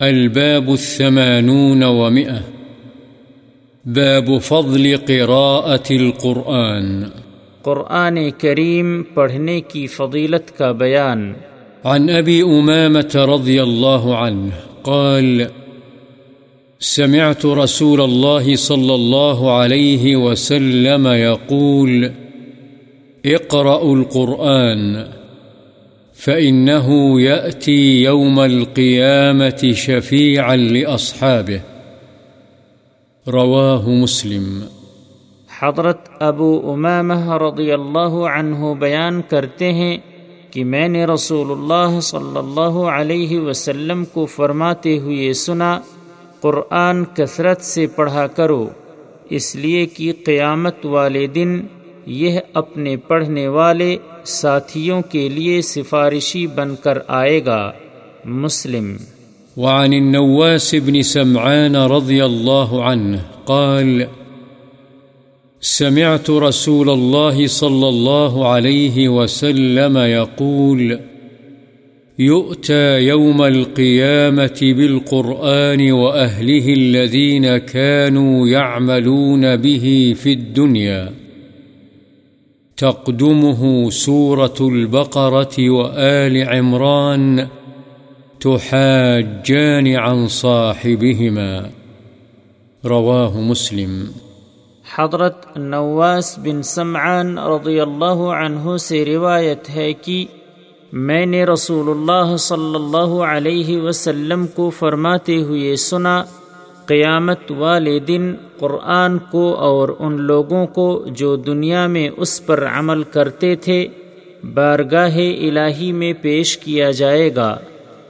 الباب الثمانون ومئة. باب فضل قراءة القرآن. قرآن کریم پڑھنے کی فضیلت کا بیان. عن أبي أمامة رضي الله عنه قال سمعت رسول الله صلى الله عليه وسلم يقول اقرأوا القرآن. فإنه يأتي يوم القيامة شفيعا لأصحابه رواه مسلم حضرت ابو امامہ رضی اللہ عنہ بیان کرتے ہیں کہ میں نے رسول اللہ صلی اللہ علیہ وسلم کو فرماتے ہوئے سنا، قرآن کثرت سے پڑھا کرو، اس لیے کہ قیامت والے دن یہ اپنے پڑھنے والے ساتھیوں کے لیے سفارشی بن کر آئے گا۔ مسلم۔ وعن النواس بن سمعان رضي الله عنه قال، سمعت رسول الله صلى الله عليه وسلم يقول يؤتى يوم القيامة بالقرآن وأهله الذين كانوا يعملون به في الدنيا تقدمه سورة البقرة وآل عمران تحاجان عن صاحبهما. رواه مسلم. حضرت نواس بن سمعان رضی اللہ عنہ سے روایت ہے کہ میں نے رسول اللہ صلی اللہ علیہ وسلم کو فرماتے ہوئے سنا قیامت والے دن قرآن کو اور ان لوگوں کو جو دنیا میں اس پر عمل کرتے تھے، بارگاہ الہی میں پیش کیا جائے گا۔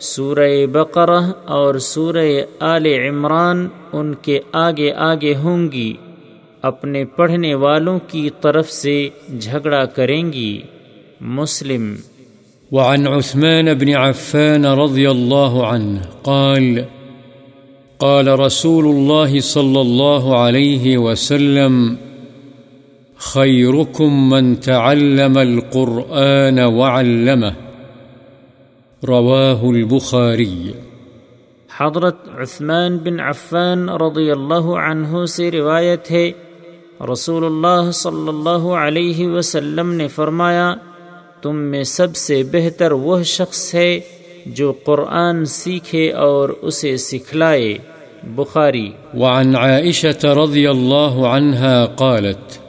سورہ بقرہ اور سورہ آل عمران ان کے آگے آگے ہوں گی، اپنے پڑھنے والوں کی طرف سے جھگڑا کریں گی۔ مسلم۔ وعن عثمان بن عفان رضي الله عنه قال قال رسول الله صلى الله عليه وسلم، خيركم من تعلم القرآن وعلمه رواه البخاري حضرت عثمان بن عفان رضی اللہ عنہ سے روایت ہے، رسول اللہ صلی اللہ علیہ وسلم نے فرمایا، تم میں سب سے بہتر وہ شخص ہے جو قرآن سیکھے اور اسے سکھلائے۔ بخاری وعن عائشة رضي الله عنها قالت،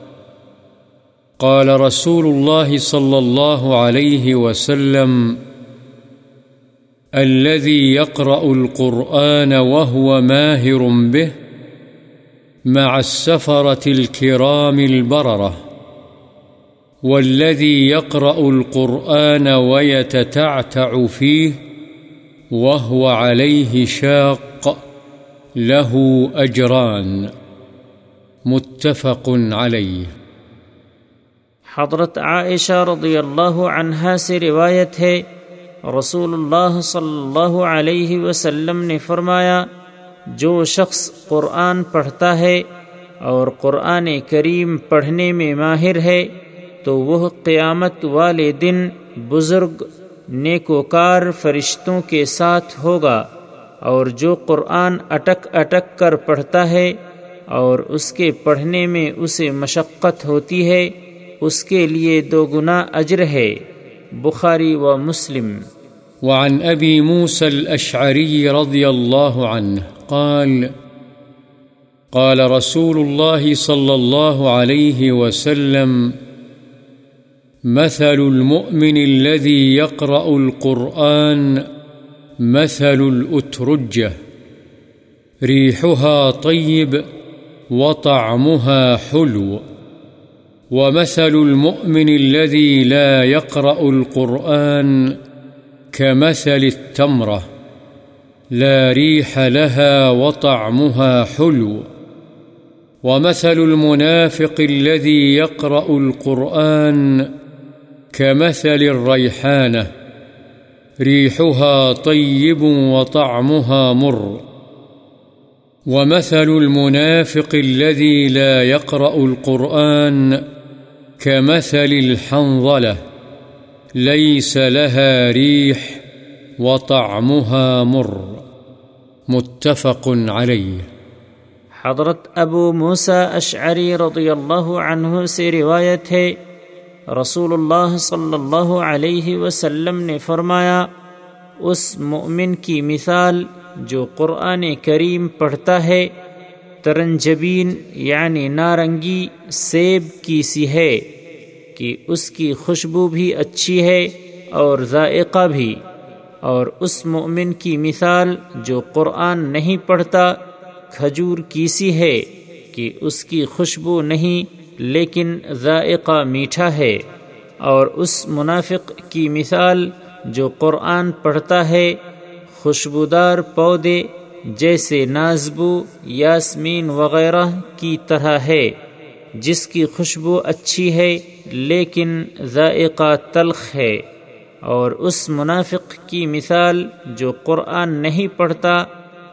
قال رسول الله صلى الله عليه وسلم، الذي يقرأ القرآن وهو ماهر به مع السفرة الكرام البررة، والذي يقرأ القرآن ويتتعتع فيه وهو عليه شاق له أجران متفق عليه. حضرت عائشہ رضی اللہ عنہا سے روایت ہے، رسول اللہ صلی اللہ علیہ وسلم نے فرمایا، جو شخص قرآن پڑھتا ہے اور قرآن کریم پڑھنے میں ماہر ہے، تو وہ قیامت والے دن بزرگ، نیکوکار فرشتوں کے ساتھ ہوگا۔ اور جو قرآن اٹک اٹک کر پڑھتا ہے اور اس کے پڑھنے میں اسے مشقت ہوتی ہے، اس کے لیے دو گنا اجر ہے۔ بخاری و مسلم۔ وعن أبي موسى الأشعري رضي الله عنه قال قال رسول الله صلى الله عليه وسلم، مثل المؤمن الذي يقرأ القرآن مثل الأترجة ريحها طيب وطعمها حلو. ومثل المؤمن الذي لا يقرأ القرآن كمثل التمرة، لا ريح لها وطعمها حلو. ومثل المنافق الذي يقرأ القرآن كمثل الريحانة ريحها طيب وطعمها مر. ومثل المنافق الذي لا يقرأ القرآن كمثل الحنظلة، ليس لها ريح وطعمها مر. متفق عليه. حضرت ابو موسا اشعری رضی اللہ عنہ سے روایت ہے رسول اللہ صلی اللہ علیہ وسلم نے فرمایا، اس مؤمن کی مثال جو قرآن کریم پڑھتا ہے، ترنجبین یعنی نارنگی سیب کی سی ہے کہ اس کی خوشبو بھی اچھی ہے اور ذائقہ بھی۔ اور اس مومن کی مثال جو قرآن نہیں پڑھتا، کھجور کی سی ہے کہ اس کی خوشبو نہیں لیکن ذائقہ میٹھا ہے اور اس منافق کی مثال جو قرآن پڑھتا ہے، خوشبودار پودے جیسے نازبو، یاسمین وغیرہ کی طرح ہے، جس کی خوشبو اچھی ہے لیکن ذائقہ تلخ ہے۔ اور اس منافق کی مثال جو قرآن نہیں پڑھتا،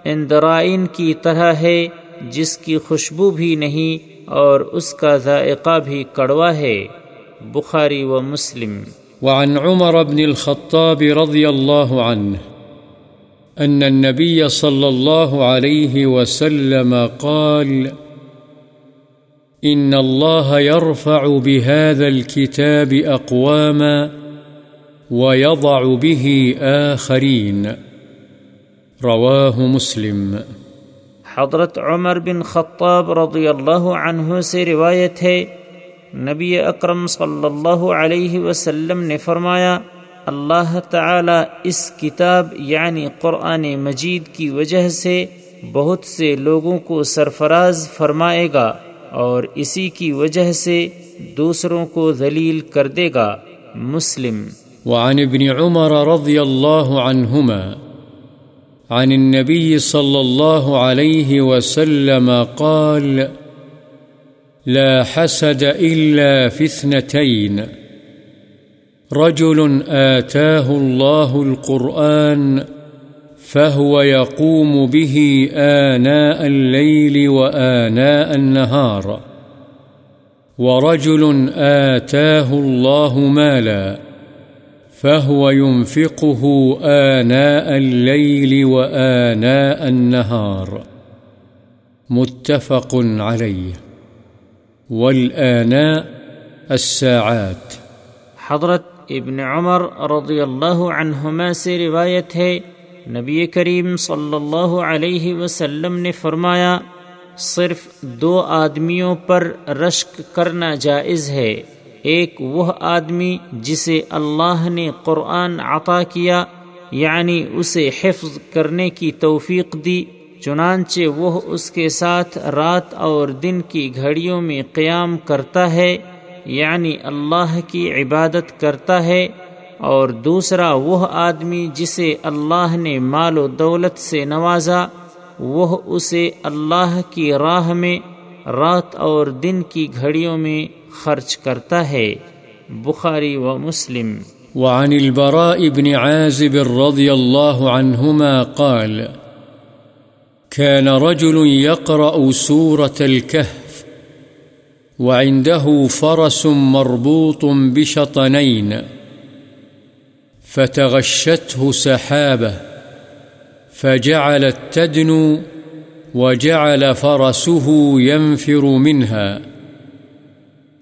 اندرائن کی طرح ہے، جس کی خوشبو بھی نہیں اور اس کا ذائقہ بھی کڑوا ہے، بخاری و مسلم۔ وعن عمر بن الخطاب رضي الله عنه أن النبي صلى الله عليه وسلم قال إن الله يرفع بهذا الكتاب أقواما ويضع به آخرين رواه مسلم۔ حضرت عمر بن خطاب رضی اللہ عنہ سے روایت ہے، نبی اکرم صلی اللہ علیہ وسلم نے فرمایا، اللہ تعالی اس کتاب یعنی قرآن مجید کی وجہ سے بہت سے لوگوں کو سرفراز فرمائے گا اور اسی کی وجہ سے دوسروں کو ذلیل کر دے گا۔ مسلم۔ وعن ابن عمر رضی اللہ عنہما عن النبي صلى الله عليه وسلم قال، لا حسد إلا في اثنتين. رجل آتاه الله القرآن فهو يقوم به آناء الليل وآناء النهار. ورجل آتاه الله مالا فهو ينفقه آناء الليل وآناء النهار. متفق عليه. والآناء الساعات. حضرت ابن عمر رضی اللہ عنہما سے روایت ہے، نبی کریم صلی اللہ علیہ وسلم نے فرمایا، صرف دو آدمیوں پر رشک کرنا جائز ہے۔ ایک وہ آدمی جسے اللہ نے قرآن عطا کیا یعنی اسے حفظ کرنے کی توفیق دی، چنانچہ وہ اس کے ساتھ رات اور دن کی گھڑیوں میں قیام کرتا ہے یعنی اللہ کی عبادت کرتا ہے۔ اور دوسرا وہ آدمی جسے اللہ نے مال و دولت سے نوازا، وہ اسے اللہ کی راہ میں رات اور دن کی گھڑیوں میں خرچ کرتا ہے۔ بخاری و مسلم۔ وعن البراء بن عازب رضی اللہ عنہما قال كان رجل يقرأ سورة الكهف وعنده فرس مربوط بشطنين فتغشته سحابة فجعلت تدنو وجعل فرسه ينفر منها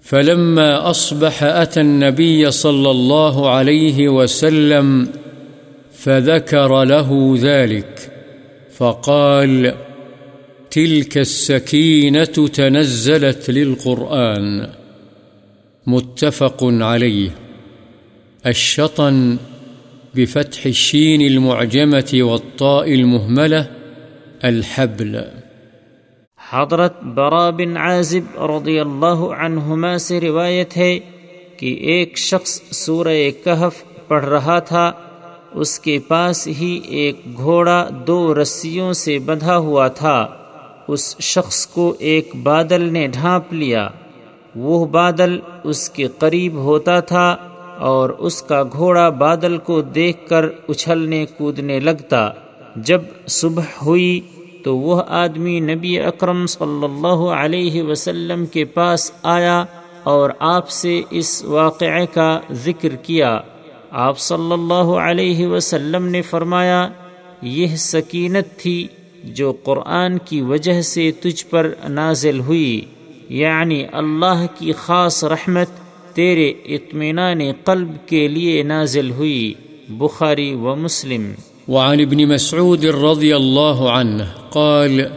فلما أصبح أتى النبي صلى الله عليه وسلم فذكر له ذلك، فقال تلك السكينة تنزلت للقرآن. متفق عليه. الشطن بفتح الشين المعجمة والطاء المهملة، الحبل. حضرت برا بن عازب رضی اللہ عنہما سے روایت ہے کہ ایک شخص سورہ کہف پڑھ رہا تھا، اس کے پاس ہی ایک گھوڑا دو رسیوں سے بندھا ہوا تھا۔ اس شخص کو ایک بادل نے ڈھانپ لیا۔ وہ بادل اس کے قریب ہوتا تھا اور اس کا گھوڑا بادل کو دیکھ کر اچھلنے کودنے لگتا۔ جب صبح ہوئی تو وہ آدمی نبی اکرم صلی اللہ علیہ وسلم کے پاس آیا اور آپ سے اس واقعے کا ذکر کیا۔ آپ صلی اللہ علیہ وسلم نے فرمایا، یہ سکینت تھی جو قرآن کی وجہ سے تجھ پر نازل ہوئی۔ یعنی اللہ کی خاص رحمت تیرے اطمینان قلب کے لیے نازل ہوئی۔ بخاری و مسلم۔ وعن ابن مسعود رضي الله عنه قال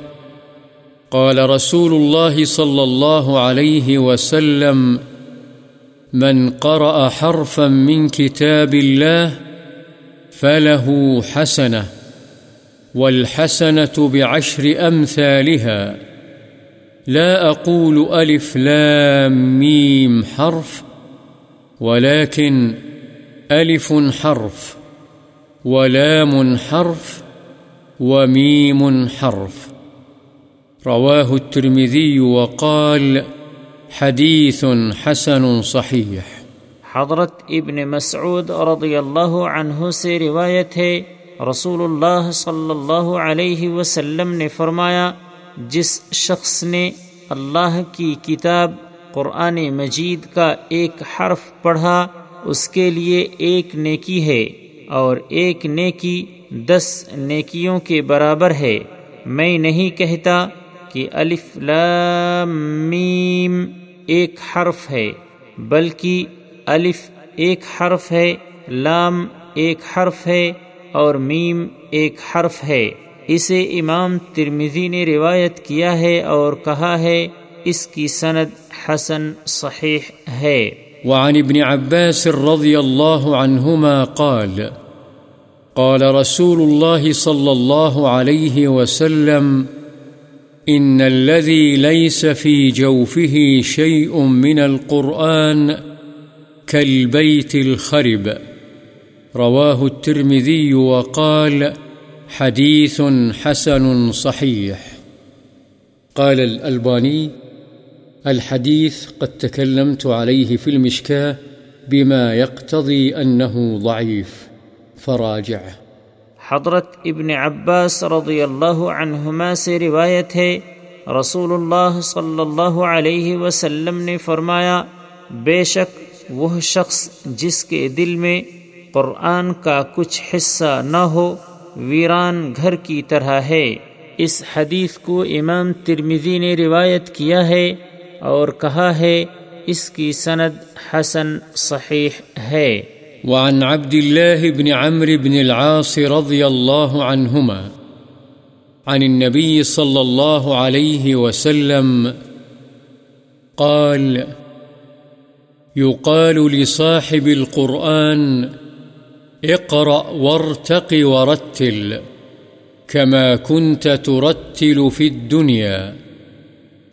قال رسول الله صلى الله عليه وسلم، من قرأ حرفا من كتاب الله فله حسنة، والحسنة بعشر أمثالها، لا أقول ألف لام ميم حرف، ولكن ألف حرف. ولام حرف وميم حرف رواه الترمذي وقال حديث حسن صحيح حضرت ابن مسعود رضی اللہ عنہ سے روایت ہے، رسول اللہ صلی اللہ علیہ وسلم نے فرمایا، جس شخص نے اللہ کی کتاب قرآن مجید کا ایک حرف پڑھا، اس کے لیے ایک نیکی ہے۔ اور ایک نیکی دس نیکیوں کے برابر ہے۔ میں نہیں کہتا کہ الف لام میم ایک حرف ہے، بلکہ الف ایک حرف ہے، لام ایک حرف ہے اور میم ایک حرف ہے۔ اسے امام ترمزی نے روایت کیا ہے اور کہا ہے، اس کی سند حسن صحیح ہے۔ وعن ابن عباس رضي الله عنهما قال قال رسول الله صلى الله عليه وسلم، إن الذي ليس في جوفه شيء من القرآن كالبيت الخرب. رواه الترمذي وقال، حديث حسن صحيح. قال الألباني، الحديث قد تكلمت عليه في المشكاة بما يقتضي أنه ضعيف. فراجعه حضرت ابن عباس رضی اللہ عنہما سے روایت ہے رسول اللہ صلی اللہ علیہ وسلم نے فرمایا، بے شک وہ شخص جس کے دل میں قرآن کا کچھ حصہ نہ ہو، ویران گھر کی طرح ہے۔ اس حدیث کو امام ترمزی نے روایت کیا ہے اور کہا ہے، اس کی سند حسن صحیح ہے۔ وعن عبد الله بن عمرو بن العاص رضي الله عنهما عن النبي صلى الله عليه وسلم قال يقال لصاحب القرآن اقرأ وارتق ورتل كما كنت ترتل في الدنيا،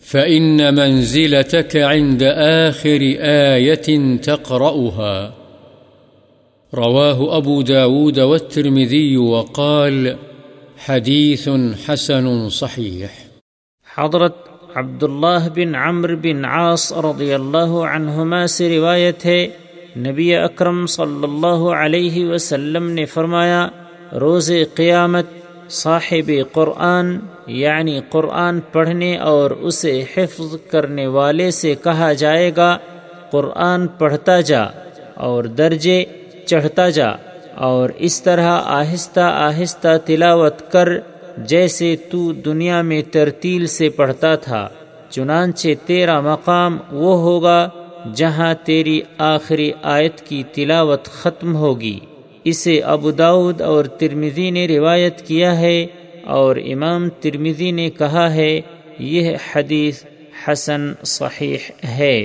فإن منزلتك عند آخر آية تقرأها. رواه أبو داود والترمذي وقال حديث حسن صحيح. حضرت عبداللہ بن عمر بن عاص رضی اللہ عنہما سے روایت ہے، نبی اکرم صلی اللہ علیہ وسلم نے فرمایا، روز قیامت صاحب قرآن یعنی قرآن پڑھنے اور اسے حفظ کرنے والے سے کہا جائے گا، قرآن پڑھتا جا اور درجے چڑھتا جا اور اس طرح آہستہ آہستہ تلاوت کر جیسے تو دنیا میں ترتیل سے پڑھتا تھا، چنانچہ تیرا مقام وہ ہوگا جہاں تیری آخری آیت کی تلاوت ختم ہوگی۔ اسے ابو داود اور ترمزی نے روایت کیا ہے اور امام ترمزی نے کہا ہے، یہ حدیث حسن صحیح ہے۔